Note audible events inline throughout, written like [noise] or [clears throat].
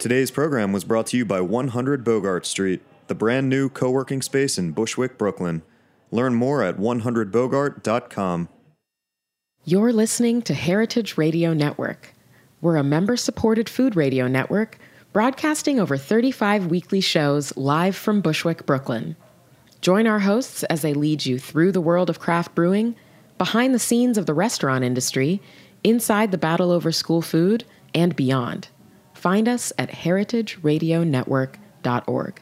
Today's program was brought to you by 100 Bogart Street, the brand new co working space in Bushwick, Brooklyn. Learn more at 100bogart.com. You're listening to Heritage Radio Network. We're a member supported food radio network broadcasting over 35 weekly shows live from Bushwick, Brooklyn. Join our hosts as they lead you through the world of craft brewing, behind the scenes of the restaurant industry, inside the battle over school food, and beyond. Find us at heritageradionetwork.org.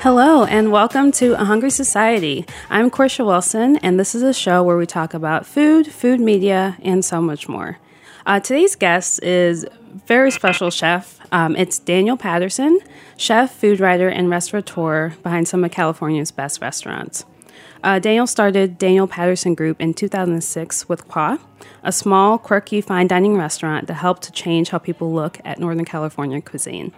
Hello, and welcome to A Hungry Society. I'm Portia Wilson, and this is a show where we talk about food, food media, and so much more. Uh, today's guest is very special chef. Um, it's Daniel Patterson, chef, food writer, and restaurateur behind some of California's best restaurants. Uh, Daniel started Daniel Patterson Group in 2006 with Coi, a small, quirky fine dining restaurant that helped to change how people look at Northern California cuisine.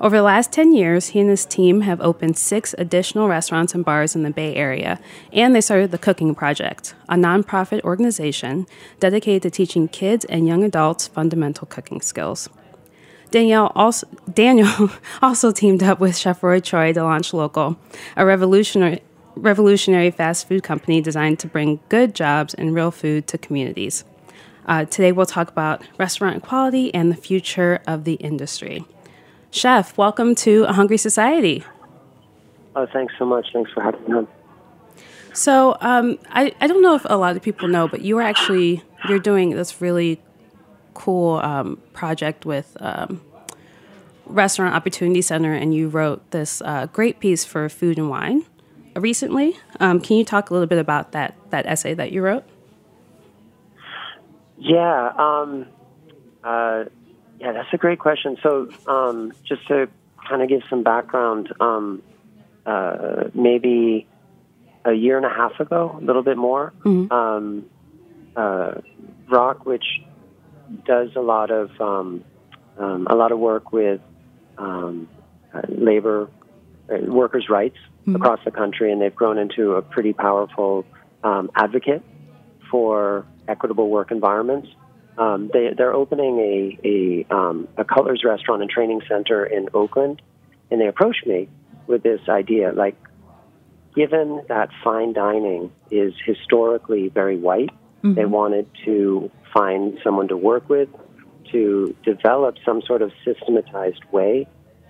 Over the last 10 years, he and his team have opened six additional restaurants and bars in the Bay Area, and they started the Cooking Project, a nonprofit organization dedicated to teaching kids and young adults fundamental cooking skills. Danielle also, Daniel [laughs] also teamed up with Chef Roy Choi to launch LocoL, a revolutionary, revolutionary fast food company designed to bring good jobs and real food to communities. Uh, today, we'll talk about restaurant quality and the future of the industry. Chef, welcome to A Hungry Society. Oh, thanks so much. Thanks for having me on. So, um, I, I don't know if a lot of people know, but you are actually you're doing this really cool um, project with um, Restaurant Opportunity Center, and you wrote this uh, great piece for Food and Wine recently. Um, can you talk a little bit about that that essay that you wrote? Yeah. Um, uh, yeah, that's a great question. So, um, just to kind of give some background, um, uh, maybe a year and a half ago, a little bit more, Mhm. um, uh, ROC, which does a lot of um, um, a lot of work with um, uh, labor uh, workers' rights across the country, and they've grown into a pretty powerful um, advocate for equitable work environments. Um, they, they're opening a a, um, a colors restaurant and training center in Oakland, and they approached me with this idea. Like, given that fine dining is historically very white, they wanted to find someone to work with to develop some sort of systematized way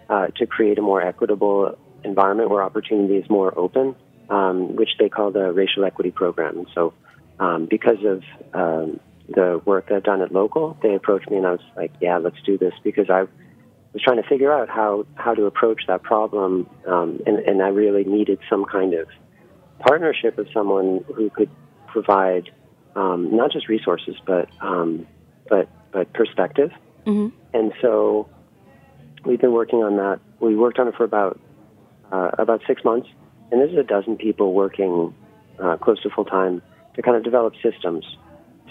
uh, to create a more equitable environment where opportunity is more open, um, which they call the racial equity program. And so, um, because of um, the work I've done at LocoL, they approached me and I was like, "Yeah, let's do this," because I was trying to figure out how how to approach that problem, um, and, and I really needed some kind of partnership of someone who could provide um, not just resources, but um, but but perspective. Mhm. And so we've been working on that. We worked on it for about uh, about six months, and this is a dozen people working uh, close to full time to kind of develop systems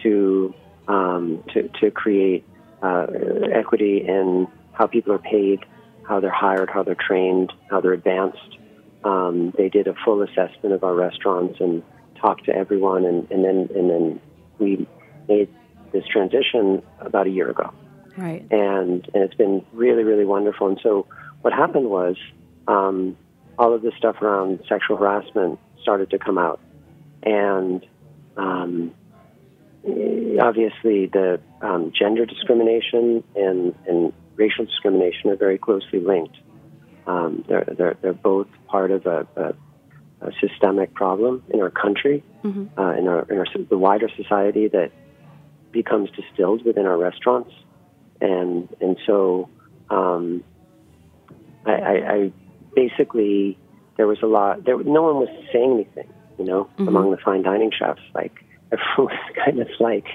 to um, to to create uh, equity in how people are paid, how they're hired, how they're trained, how they're advanced. Um, they did a full assessment of our restaurants and talked to everyone, and, and then and then we made this transition about a year ago Right. and and it's been really really wonderful. And so what happened was um, all of this stuff around sexual harassment started to come out, and um, obviously the um, gender discrimination and and racial discrimination are very closely linked. Um, they're, they're they're both part of a, a, a systemic problem in our country, Mhm. uh, in our in our the wider society that becomes distilled within our restaurants and and so um, I, I, I basically there was a lot. There, no one was saying anything, you know, among the fine dining chefs. Like everyone [laughs] was kind of like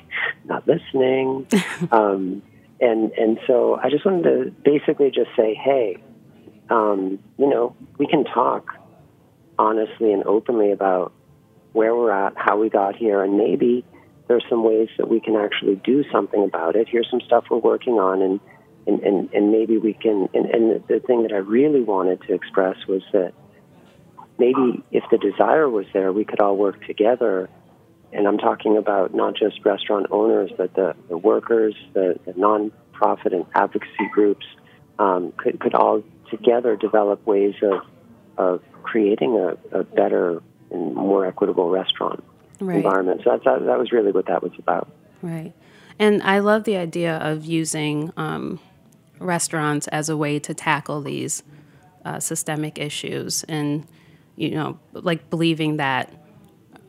not listening, [laughs] um, and and so I just wanted to basically just say, hey, um, you know, we can talk honestly and openly about where we're at, how we got here, and maybe there's some ways that we can actually do something about it. Here's some stuff we're working on, and and, and, and maybe we can. And, and the thing that I really wanted to express was that maybe if the desire was there, we could all work together. And I'm talking about not just restaurant owners, but the, the workers, the, the nonprofit and advocacy groups um, could, could all together develop ways of, of creating a, a better and more equitable restaurant right. environment. So that, that, that was really what that was about. Right. And I love the idea of using um, restaurants as a way to tackle these uh, systemic issues and, you know, like believing that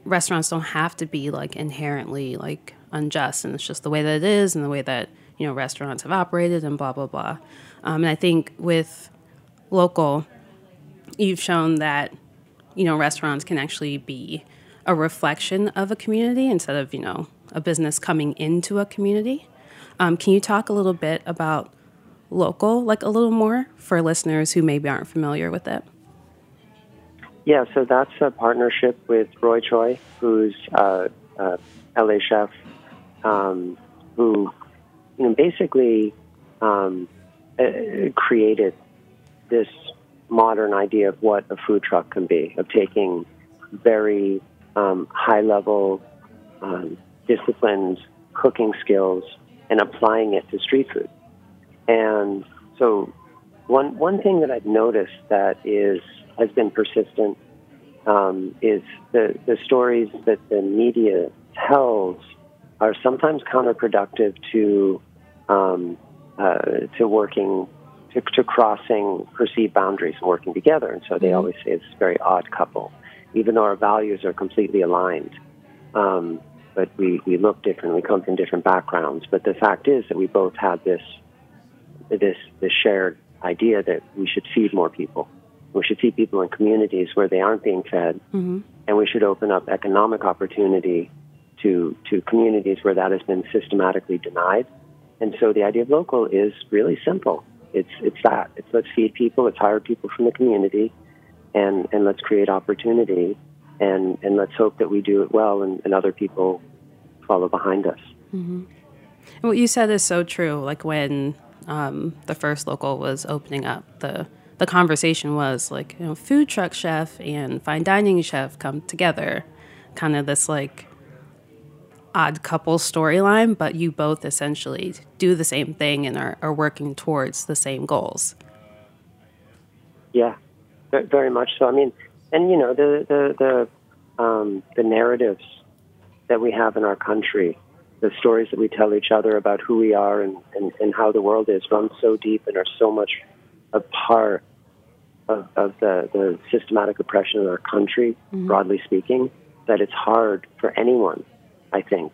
restaurants don't have to be like inherently like unjust and it's just the way that it is and the way that, you know, restaurants have operated and blah, blah, blah. Um, and I think with LocoL, you've shown that, you know, restaurants can actually be a reflection of a community instead of, you know, a business coming into a community. Um, can you talk a little bit about LocoL, like a little more for listeners who maybe aren't familiar with it? Yeah, so that's a partnership with Roy Choi, who's a, a LA chef, um, who you know basically um, uh, created this modern idea of what a food truck can be, of taking very um, high level um, disciplines, cooking skills, and applying it to street food. And so, one one thing that I've noticed that is has been persistent um, is the the stories that the media tells are sometimes counterproductive to um, uh, to working to, to, crossing perceived boundaries and working together. And so they mm-hmm. always say it's a very odd couple, even though our values are completely aligned. Um, but we, we look different. We come from different backgrounds. But the fact is that we both have this this this shared idea that we should feed more people. We should feed people in communities where they aren't being fed, mm-hmm. and we should open up economic opportunity to to communities where that has been systematically denied. And so the idea of LocoL is really simple. It's it's that. It's let's feed people. Let's hire people from the community, and and let's create opportunity and and let's hope that we do it well and, and other people follow behind us. Mm-hmm. What you said is so true. Like when um, the first LocoL was opening up, the the conversation was like, you know, food truck chef and fine dining chef come together, kind of this like odd couple storyline, but you both essentially do the same thing and are, are working towards the same goals. Yeah, very much so. I mean, and you know the the the um, the narratives that we have in our country, the stories that we tell each other about who we are and, and, and how the world is run so deep and are so much a part of, of the, the systematic oppression in our country, mm-hmm. broadly speaking, that it's hard for anyone, I think,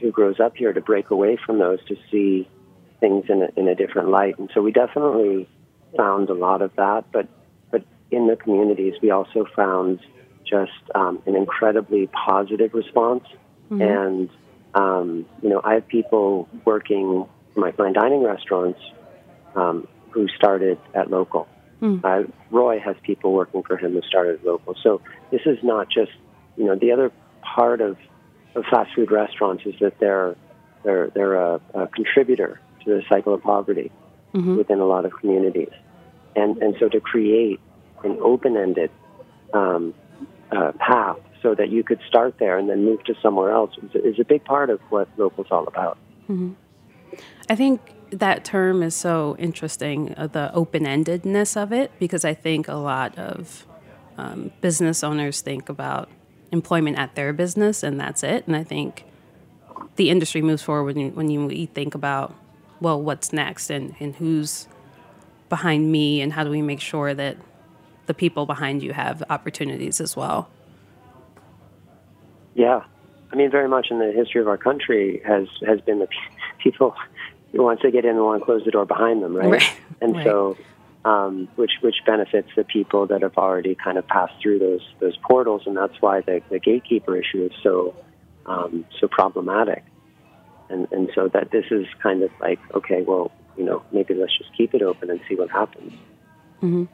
who grows up here to break away from those to see things in a, in a different light. And so we definitely found a lot of that, but but in the communities, we also found just um, an incredibly positive response. Mm-hmm. And, um, you know, I have people working in my fine dining restaurants um, who started at LocoL. Mm. Uh, Roy has people working for him who started LocoL. So this is not just, you know, the other part of, of fast food restaurants is that they're, they're, they're a, a contributor to the cycle of poverty mm-hmm. within a lot of communities. And, and so to create an open-ended um, uh, path so that you could start there and then move to somewhere else is, is a big part of what LocoL's all about. Mm-hmm. I think that term is so interesting, uh, the open-endedness of it, because I think a lot of um, business owners think about employment at their business and that's it. And I think the industry moves forward when you, when you think about, well, what's next and, and who's behind me and how do we make sure that the people behind you have opportunities as well. Yeah, I mean, very much in the history of our country has has been the [laughs] people once they get in, and want to close the door behind them, right? right. And right. so, um, which which benefits the people that have already kind of passed through those those portals, and that's why the, the gatekeeper issue is so um, so problematic. And and so that this is kind of like, okay, well, you know, maybe let's just keep it open and see what happens. Mm-hmm.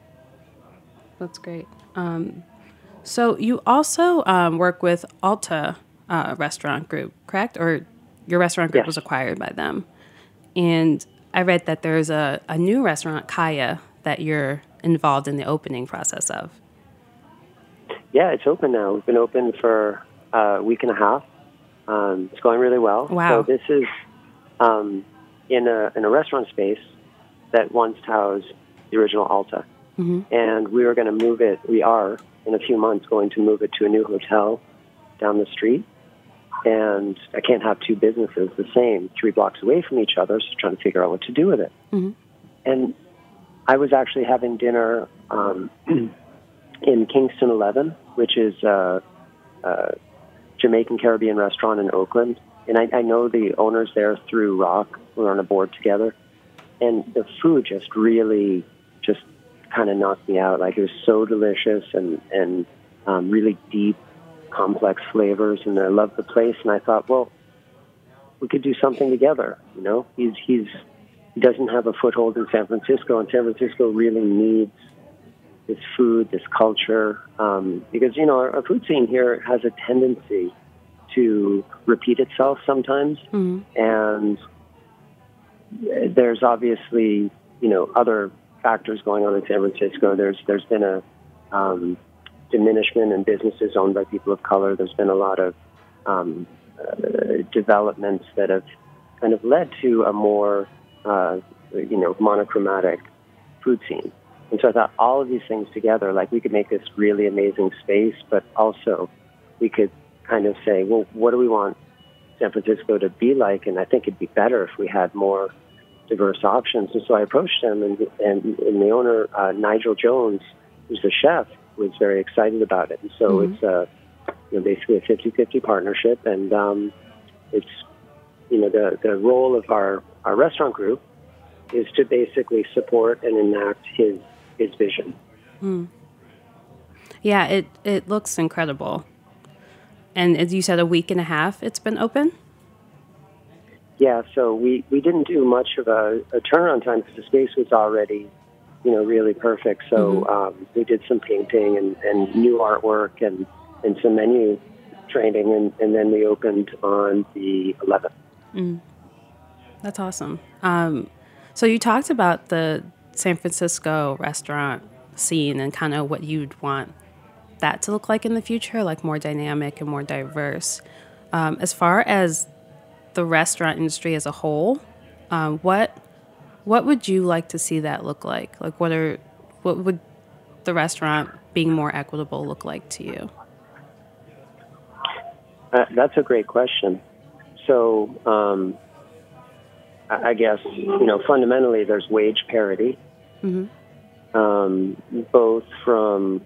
That's great. Um, so you also um, work with Alta uh, Restaurant Group, correct? Or your restaurant group yes. was acquired by them. And I read that there's a, a new restaurant, Kaya, that you're involved in the opening process of. Yeah, it's open now. We've been open for a week and a half. Um, it's going really well. Wow. So this is um, in a in a restaurant space that once housed the original Alta, Mm-hmm. and we were going to move it. We are in a few months going to move it to a new hotel down the street. And I can't have two businesses the same, three blocks away from each other. So trying to figure out what to do with it. Mhm. And I was actually having dinner um, [clears throat] in Kingston 11, which is a, a Jamaican Caribbean restaurant in Oakland. And I, I know the owners there through ROC. We're on a board together. And the food just really just kind of knocked me out. Like it was so delicious and, and um, really deep, complex flavors. And I love the place. And I thought, well, we could do something together. You know, he's, he's, he doesn't have a foothold in San Francisco, and San Francisco really needs this food, this culture, um, because you know our, our food scene here has a tendency to repeat itself sometimes, Mhm. and there's obviously you know other factors going on in San Francisco. There's there's been a um, diminishment in businesses owned by people of color. There's been a lot of um, uh, developments that have kind of led to a more uh, you know monochromatic food scene. And so I thought all of these things together, like we could make this really amazing space, but also we could kind of say, well, what do we want San Francisco to be like? And I think it'd be better if we had more diverse options. And so I approached him, and, and, and the owner, uh, Nigel Jones, who's the chef, was very excited about it. And so Mhm. it's a, you know, basically a 50-50 partnership, and um, it's, you know, the, the role of our, our restaurant group is to basically support and enact his his vision. Yeah, it, it looks incredible. And as you said, a week and a half it's been open? Yeah, so we, we didn't do much of a, a turnaround time because the space was already, you know, really perfect. So um, we did some painting and, and new artwork and, and some menu training, and, and then we opened on the 11th. That's awesome. Um, so you talked about the San Francisco restaurant scene and kind of what you'd want that to look like in the future, like more dynamic and more diverse. Um, as far as the restaurant industry as a whole, um, what what would you like to see that look like? Like, what are what would the restaurant being more equitable look like to you? Uh, that's a great question. So, um, I guess you know fundamentally, there's wage parity, um, both from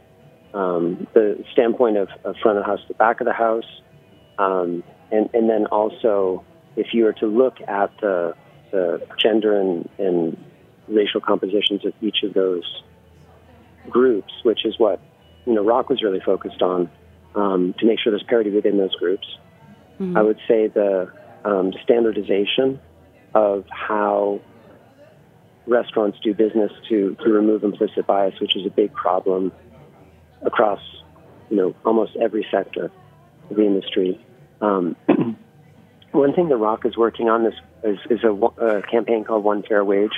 um, the standpoint of, of front of the house to back of the house, um, and and then also if you were to look at the the gender and, and racial compositions of each of those groups, which is what you know ROC was really focused on um, to make sure there's parity within those groups. I would say the um, standardization of how restaurants do business to, to remove implicit bias, which is a big problem across you know almost every sector of the industry. Um, [clears throat] one thing that ROC is working on is is, is a, a campaign called One Fair Wage,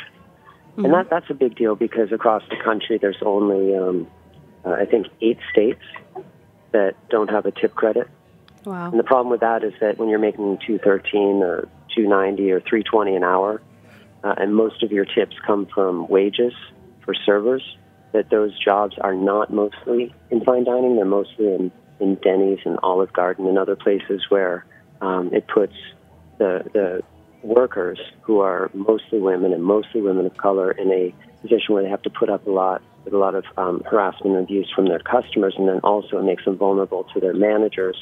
and that that's a big deal because across the country there's only um, uh, I think eight states that don't have a tip credit. Wow. And the problem with that is that when you're making 213 or 290 or 320 an hour, uh, and most of your tips come from wages for servers, that those jobs are not mostly in fine dining. They're mostly in, in Denny's and Olive Garden and other places where um, it puts the, the workers who are mostly women and mostly women of color in a position where they have to put up a lot with a lot of um, harassment and abuse from their customers, and then also it makes them vulnerable to their managers.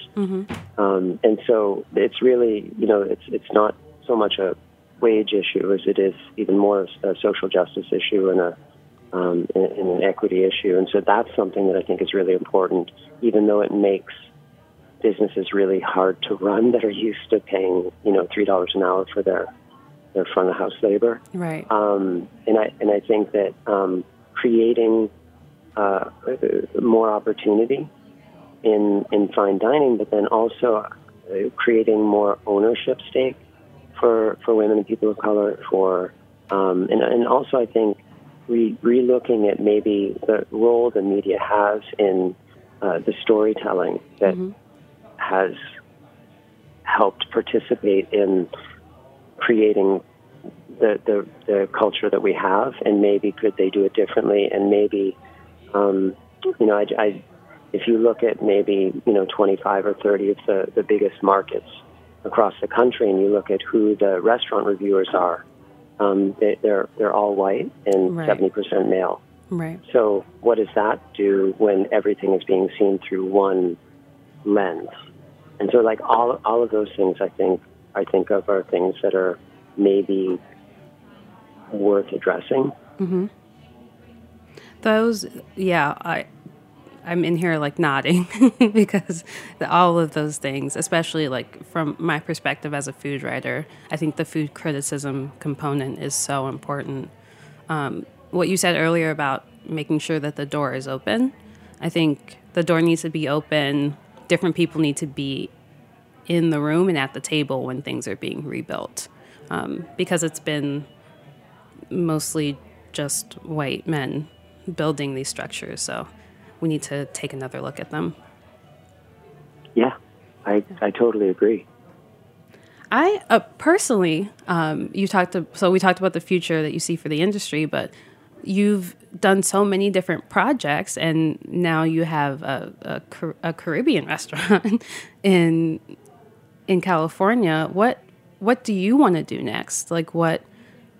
Um, and so it's really, you know, it's it's not so much a wage issue as it is even more a social justice issue and a um, and, and an equity issue. And so that's something that I think is really important, even though it makes businesses really hard to run that are used to paying, you know, three dollars an hour for their their front of house labor. Right. Um, and I and I think that um, creating uh, more opportunity in in fine dining, but then also uh, creating more ownership stake for for women and people of color, for Um, and, and also, I think re- relooking at maybe the role the media has in uh, the storytelling that has helped participate in creating the, the, the culture that we have, and maybe could they do it differently, and maybe, um, you know, I, I, if you look at maybe you know 25 or 30 of the, the biggest markets across the country, and you look at who the restaurant reviewers are, um, they, they're they're all white and Right. 70 percent male. Right. So what does that do when everything is being seen through one lens? And so like all all of those things I think I think of are things that are maybe worth addressing. Mm-hmm. Those, yeah, I, I'm in here like nodding [laughs] because the, all of those things, especially like from my perspective as a food writer, I think the food criticism component is so important. Um, what you said earlier about making sure that the door is open, I think the door needs to be open. Different people need to be in the room and at the table when things are being rebuilt, um, because it's been mostly just white men building these structures. So we need to take another look at them. Yeah. I I totally agree. I uh, personally, um, you talked to, so we talked about the future that you see for the industry, but you've done so many different projects, and now you have a, a, Car- a Caribbean [laughs] restaurant in in California. What what do you want to do next? Like what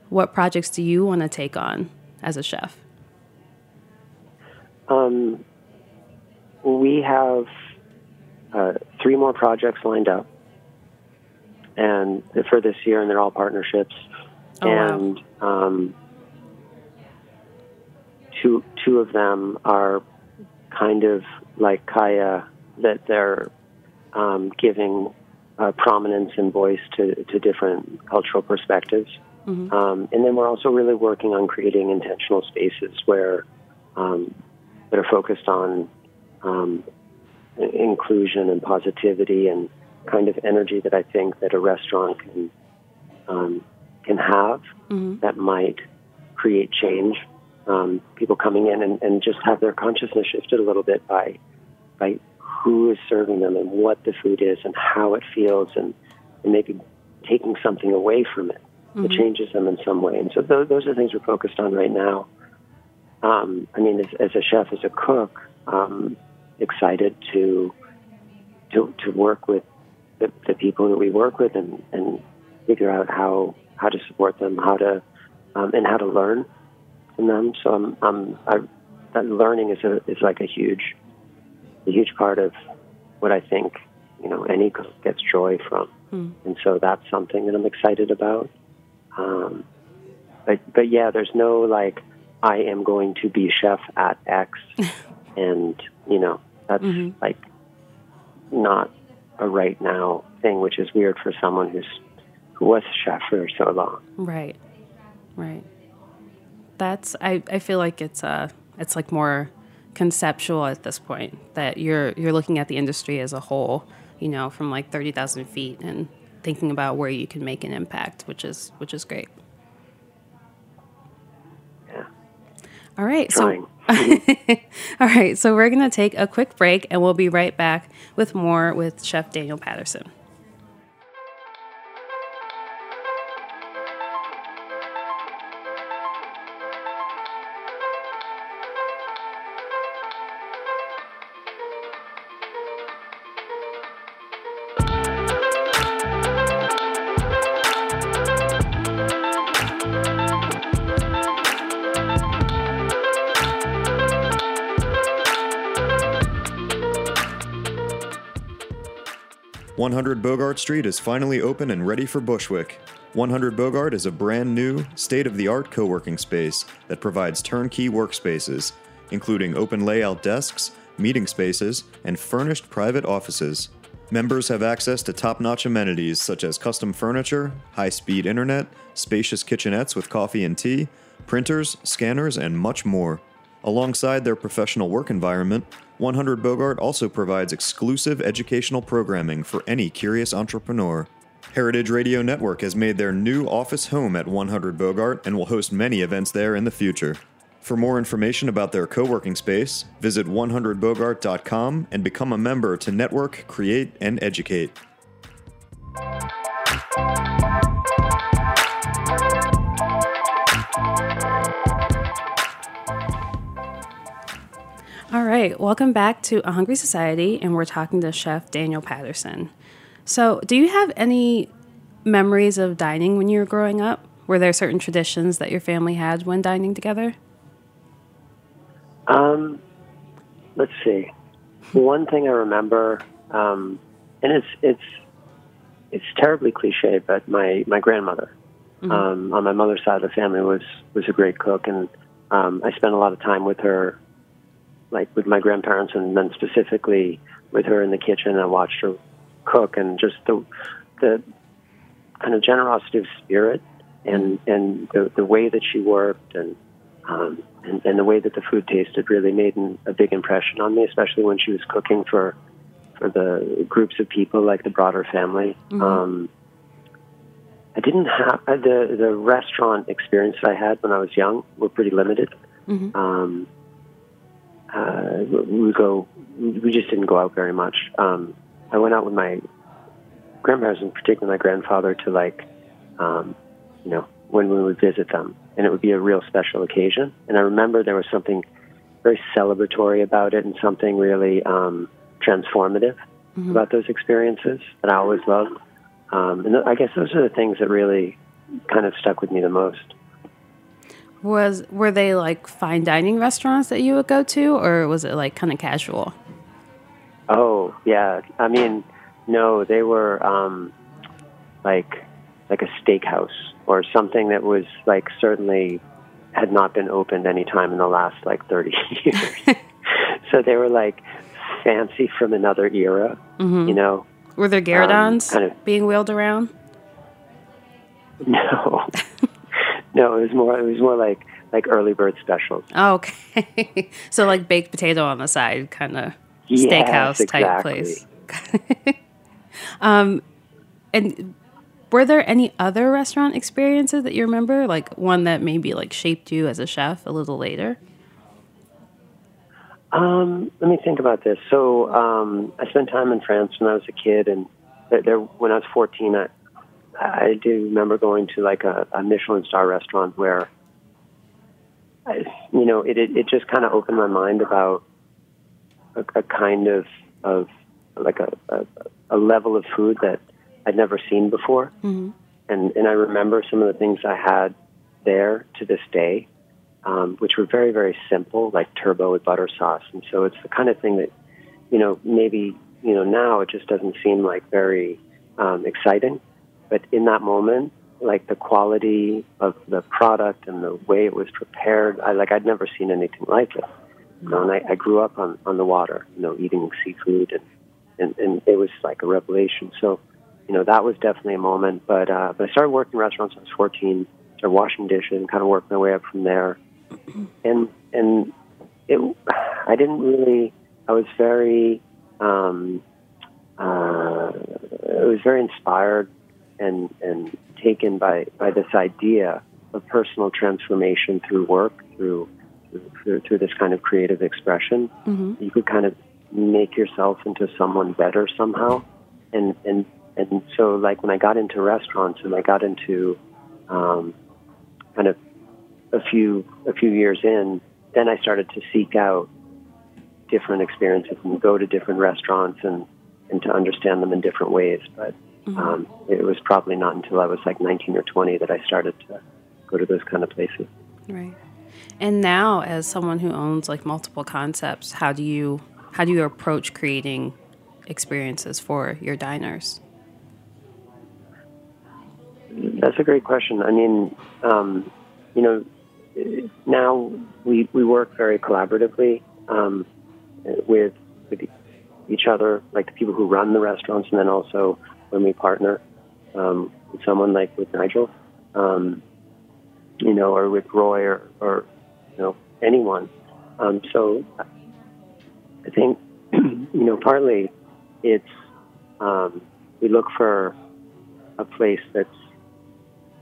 what projects do you want to take on as a chef? Um, we have uh, three more projects lined up, and for this year, and they're all partnerships. Oh, wow. and um, two two of them are kind of like Kaya, that they're um, giving uh, prominence and voice to, to different cultural perspectives. Um, and then we're also really working on creating intentional spaces where um, that are focused on um, inclusion and positivity and kind of energy that I think that a restaurant can um, can have that might create change. Um, people coming in and, and just have their consciousness shifted a little bit by by who is serving them and what the food is and how it feels and, and maybe taking something away from it that changes them in some way. And so those, those are things we're focused on right now. Um, I mean, as, as a chef, as a cook, um, excited to to to work with the, the people that we work with and, and figure out how how to support them, how to um, and how to learn from them. So I'm, I'm I, that learning is a is like a huge a huge part of what I think you know any cook gets joy from, and so that's something that I'm excited about. Um, but but yeah, there's no like I am going to be chef at X, [laughs] and you know that's like not a right now thing, which is weird for someone who's who was a chef for so long. Right. Right. That's I, I feel like it's uh it's like more conceptual at this point that you're you're looking at the industry as a whole, you know, from like thirty thousand feet and thinking about where you can make an impact, which is which is great. Yeah, All right. trying. So [laughs] all right, so we're gonna take a quick break and we'll be right back with more with Chef Daniel Patterson. One Hundred Bogart Street is finally open and ready for Bushwick. 100 Bogart is a brand new, state of the art co working space that provides turnkey workspaces, including open layout desks, meeting spaces, and furnished private offices. Members have access to top notch amenities such as custom furniture, high speed internet, spacious kitchenettes with coffee and tea, printers, scanners, and much more. Alongside their professional work environment, 100 Bogart also provides exclusive educational programming for any curious entrepreneur. Heritage Radio Network has made their new office home at 100 Bogart and will host many events there in the future. For more information about their co working space, visit 100bogart.com and become a member to network, create, and educate. Right, welcome back to A Hungry Society, and we're talking to Chef Daniel Patterson. So, do you have any memories of dining when you were growing up? Were there certain traditions that your family had when dining together? Um, let's see. One thing I remember, um, and it's it's it's terribly cliche, but my my grandmother mm-hmm. um, on my mother's side of the family was was a great cook, and um, I spent a lot of time with her like with my grandparents and then specifically with her in the kitchen. I watched her cook and just the the kind of generosity of spirit and and the, the way that she worked and um, and, and the way that the food tasted really made an, a big impression on me, especially when she was cooking for for the groups of people like the broader family. Mm-hmm. Um, I didn't have uh, the the restaurant experience I had when I was young were pretty limited. Mm-hmm. Um, uh, we go, we just didn't go out very much. Um, I went out with my grandparents, in particular my grandfather, to like, um, you know, when we would visit them, and it would be a real special occasion. And I remember there was something very celebratory about it, and something really um, transformative mm-hmm. about those experiences that I always loved. Um, and th- I guess those are the things that really kind of stuck with me the most. Was were they like fine dining restaurants that you would go to, or was it like kind of casual? Oh yeah, I mean, no, they were um, like like a steakhouse or something that was like certainly had not been opened any time in the last like thirty [laughs] years. so they were like fancy from another era, mm-hmm. you know. Were there gueridons um, kind of, being wheeled around? No. [laughs] No, it was more. It was more like like early bird specials. okay, [laughs] so like baked potato on the side, kind of yes, steakhouse exactly. type place. [laughs] um, and were there any other restaurant experiences that you remember, like one that maybe like shaped you as a chef a little later? Um, let me think about this. So um, I spent time in France when I was a kid, and there, there when I was fourteen, I, I do remember going to like a, a Michelin star restaurant where, I, you know, it, it, it just kind of opened my mind about a, a kind of, of like a, a, a level of food that I'd never seen before. Mm-hmm. And, and I remember some of the things I had there to this day, um, which were very, very simple, like turbot with butter sauce. And so it's the kind of thing that, you know, maybe, you know, now it just doesn't seem like very um, exciting. But in that moment, like the quality of the product and the way it was prepared, I like I'd never seen anything like it. You know, and I, I grew up on on the water, you know, eating seafood, and, and and it was like a revelation. So, you know, that was definitely a moment. But uh, but I started working in restaurants when I was 14, started washing dishes, and kind of worked my way up from there. [clears throat] And and it, I didn't really. I was very, um, uh, I was very inspired and and taken by by this idea of personal transformation through work, through through, through this kind of creative expression. Mm-hmm. You could kind of make yourself into someone better somehow, and and and so like when I got into restaurants and I got into um, kind of a few a few years in, then I started to seek out different experiences and go to different restaurants and and to understand them in different ways. But Mm-hmm. Um, it was probably not until I was like 19 or 20 that I started to go to those kind of places. Right. And now, as someone who owns like multiple concepts, how do you how do you approach creating experiences for your diners? That's a great question. I mean, um, you know, now we we work very collaboratively um, with with each other, like the people who run the restaurants, and then also when we partner um, with someone like with Nigel, um, you know, or with Roy or, or you know anyone. Um, so I think [clears throat] you know partly it's um, we look for a place that's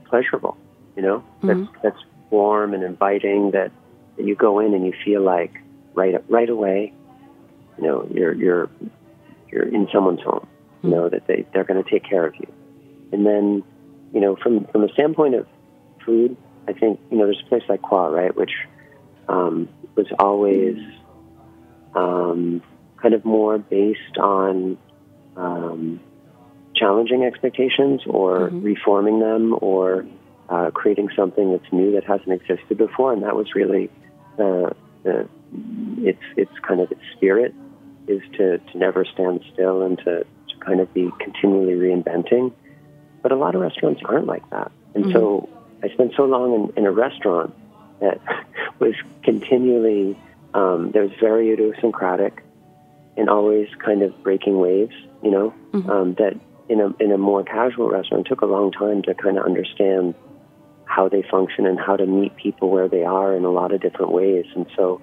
pleasurable, you know, Mhm. that's that's warm and inviting. That, that you go in and you feel like right right away, you know, you're you're you're in someone's home. Know that they they're going to take care of you. And then, you know, from from the standpoint of food, I think you know there's a place like Coi, right, which um, was always um, kind of more based on um, challenging expectations or Mhm. reforming them or uh, creating something that's new that hasn't existed before, and that was really the, the its its kind of its spirit is to, to never stand still and to kind of be continually reinventing. But a lot of restaurants aren't like that, and so I spent so long in, in a restaurant that [laughs] was continually um, that was very idiosyncratic and always kind of breaking waves. You know, Mhm. um, that in a in a more casual restaurant took a long time to kind of understand how they function and how to meet people where they are in a lot of different ways. And so,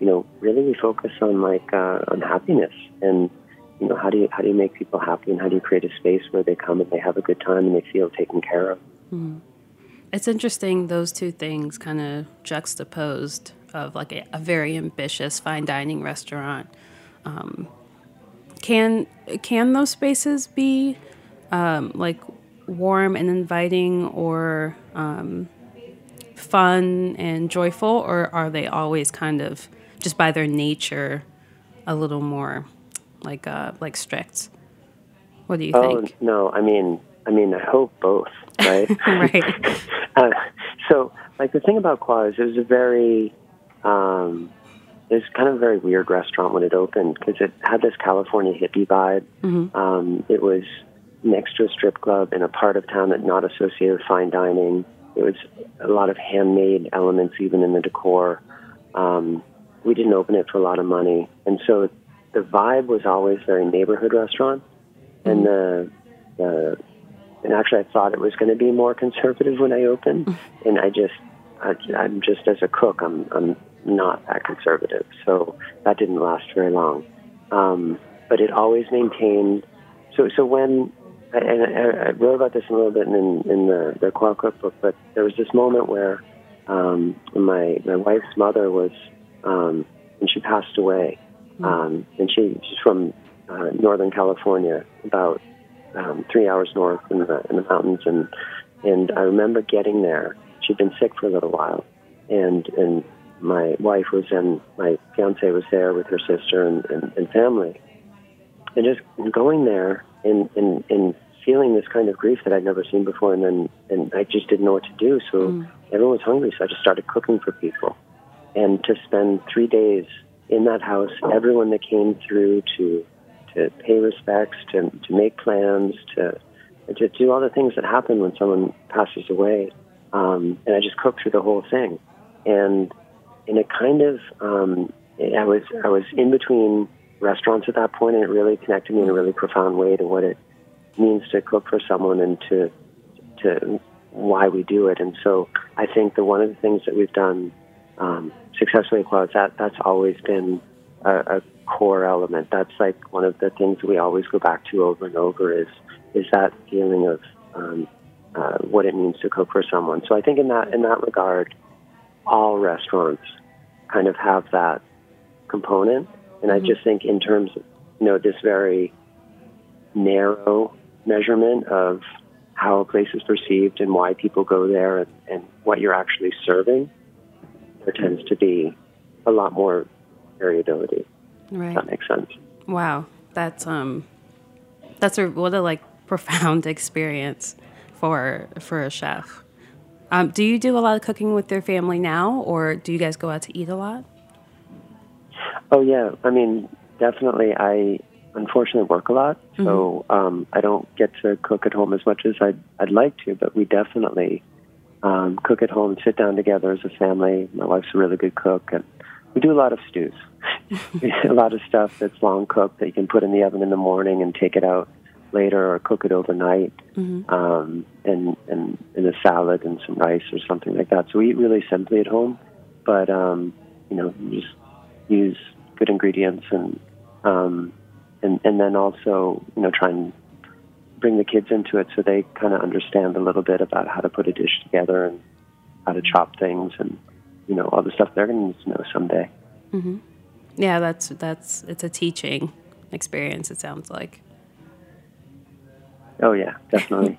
you know, really we focus on like uh, on happiness and you know how do you how do you make people happy and how do you create a space where they come and they have a good time and they feel taken care of. It's interesting those two things kind of juxtaposed of like a, a very ambitious fine dining restaurant. Um, can can those spaces be um, like warm and inviting or um, fun and joyful, or are they always kind of just by their nature a little more like uh, like strict? What do you Oh think? no, I mean I mean I hope both, right? [laughs] Right. [laughs] uh, so like the thing about Coi is it was a very um, it was kind of a very weird restaurant when it opened because it had this California hippie vibe. Um, it was next to a strip club in a part of town that not associated with fine dining. It was a lot of handmade elements even in the decor. Um, we didn't open it for a lot of money, and so the vibe was always very neighborhood restaurant, and the the and actually I thought it was going to be more conservative when I opened, and I just I, I'm just as a cook I'm I'm not that conservative, so that didn't last very long. Um, but it always maintained. So so when and I, I wrote about this a little bit in in the the cookbook, but there was this moment where um, my my wife's mother was um, and she passed away, um, and she, she's from uh, Northern California, about um, three hours north in the in the mountains, and and I remember getting there. She'd been sick for a little while, and and my wife was in my fiance was there with her sister and, and, and family, and just going there and, and and feeling this kind of grief that I'd never seen before, and then and I just didn't know what to do. So everyone was hungry, so I just started cooking for people, and to spend three days in that house, everyone that came through to to pay respects, to to make plans, to to do all the things that happen when someone passes away, um, and I just cooked through the whole thing, and and it kind of um, I was I was in between restaurants at that point, and it really connected me in a really profound way to what it means to cook for someone and to to why we do it. And so I think that one of the things that we've done um, successfully Cloud, that that's always been a, a core element. That's like one of the things we always go back to over and over is is that feeling of um, uh, what it means to cook for someone. So I think in that in that regard, all restaurants kind of have that component. And I just think in terms of you know this very narrow measurement of how a place is perceived and why people go there and, and what you're actually serving, there tends to be a lot more variability. Right. That makes sense. Wow, that's um, that's a what a like profound [laughs] experience for for a chef. Um, do you do a lot of cooking with your family now, or do you guys go out to eat a lot? Oh yeah, I mean definitely. I unfortunately work a lot, so um, I don't get to cook at home as much as I'd I'd like to. But we definitely um, cook at home, sit down together as a family. My wife's a really good cook, and we do a lot of stews. [laughs] [laughs] a lot of stuff that's long cooked that you can put in the oven in the morning and take it out later, or cook it overnight, um, and and in a salad and some rice or something like that. So we eat really simply at home, but um, you know, just use good ingredients and um, and and then also you know try and bring the kids into it so they kind of understand a little bit about how to put a dish together and how to chop things and you know all the stuff they're going to need to know someday. Mm-hmm. Yeah, that's that's it's a teaching experience. It sounds like. Oh yeah, definitely.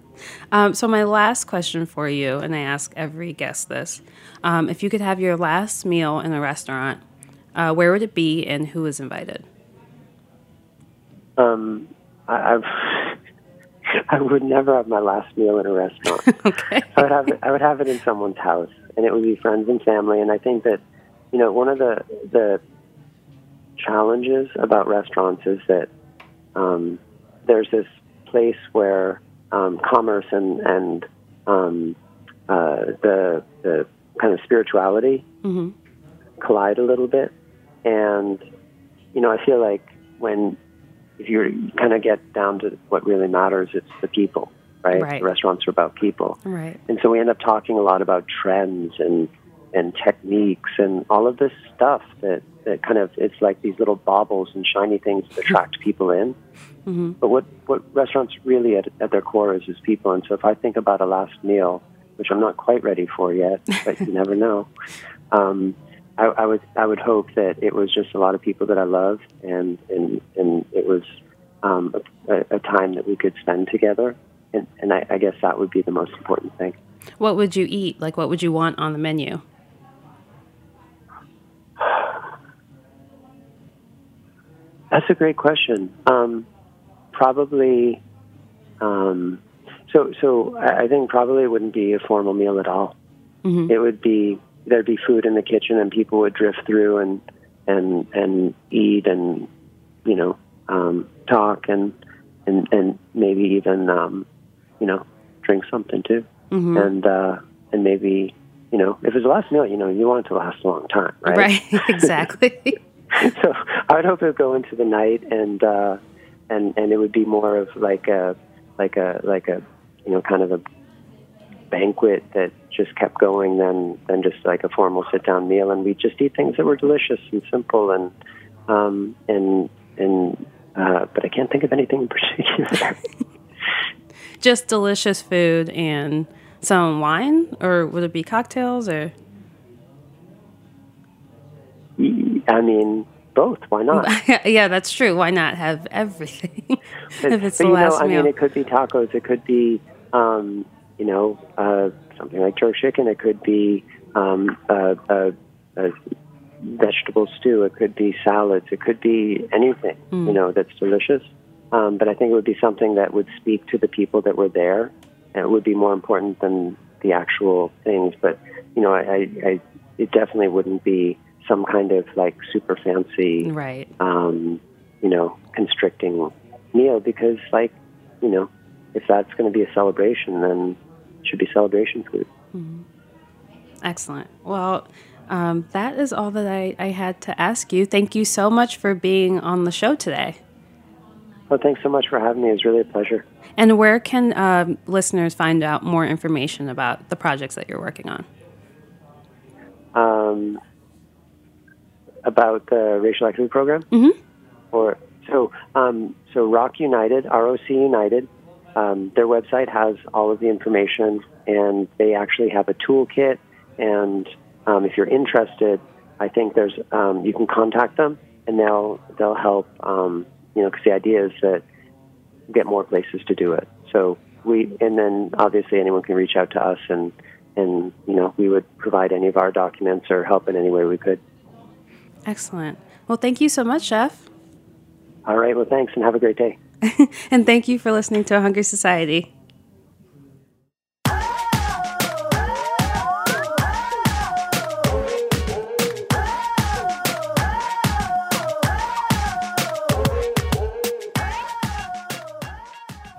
[laughs] um, so my last question for you, and I ask every guest this: um, if you could have your last meal in a restaurant, uh, where would it be, and who is invited? Um, I, I've I would never have my last meal in a restaurant. [laughs] okay. I would have it, I would have it in someone's house, and it would be friends and family. And I think that, you know, one of the the challenges about restaurants is that um, there's this place where um, commerce and and um, uh, the the kind of spirituality mm-hmm. collide a little bit, and you know, I feel like when if you kind of get down to what really matters, it's the people, right? Right. The restaurants are about people, Right. and so we end up talking a lot about trends and and techniques and all of this stuff that that kind of it's like these little baubles and shiny things that attract [laughs] people in. Mm-hmm. But what what restaurants really at, at their core is is people. And so if I think about a last meal, which I'm not quite ready for yet, but you [laughs] never know. Um, I, I would I would hope that it was just a lot of people that I love, and and and it was um, a, a time that we could spend together. And, and I, I guess that would be the most important thing. What would you eat? Like, what would you want on the menu? That's a great question. Um, probably. Um, so, so I I think probably it wouldn't be a formal meal at all. Mhm. It would be there'd be food in the kitchen, and people would drift through and and and eat, and you know, um, talk, and and and maybe even um, you know, drink something too, Mm-hmm. and uh, and maybe you know, if it's the last meal, you know, you want it to last a long time, right? Right. [laughs] [laughs] exactly. [laughs] so I would hope it would go into the night, and uh, and and it would be more of like a like a like a you know kind of a banquet that just kept going than than just like a formal sit down meal, and we just eat things that were delicious and simple, and um, and and uh, but I can't think of anything in particular. [laughs] Just delicious food and some wine, or would it be cocktails? Or I mean, both. Why not? [laughs] yeah, that's true. Why not have everything [laughs] if it's but the you last know, I meal? mean, it could be tacos. It could be, um, you know, uh, something like jerk chicken. It could be um, a, a, a vegetable stew. It could be salads. It could be anything, Mm. you know, that's delicious. Um, but I think it would be something that would speak to the people that were there. And it would be more important than the actual things. But you know, I, I, I it definitely wouldn't be some kind of like super fancy right. um, you know, constricting meal because, like, you know, if that's going to be a celebration, then it should be celebration food. Excellent. Well, um, that is all that I, I had to ask you. Thank you so much for being on the show today. Well, thanks so much for having me. It was really a pleasure. And where can um, listeners find out more information about the projects that you're working on? Um, about the racial equity program, Mhm. or so um, so ROC United, ROC United. Um, their website has all of the information, and they actually have a toolkit. And um, if you're interested, I think there's um, you can contact them, and they'll they'll help. Um, you know, because the idea is that get more places to do it. So we, and then obviously anyone can reach out to us, and and you know we would provide any of our documents or help in any way we could. Excellent. Well, thank you so much, Chef. All right. Well, thanks, and have a great day. [laughs] and thank you for listening to A Hungry Society.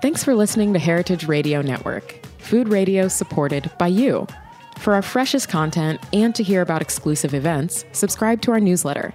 Thanks for listening to Heritage Radio Network, food radio supported by you. For our freshest content and to hear about exclusive events, subscribe to our newsletter.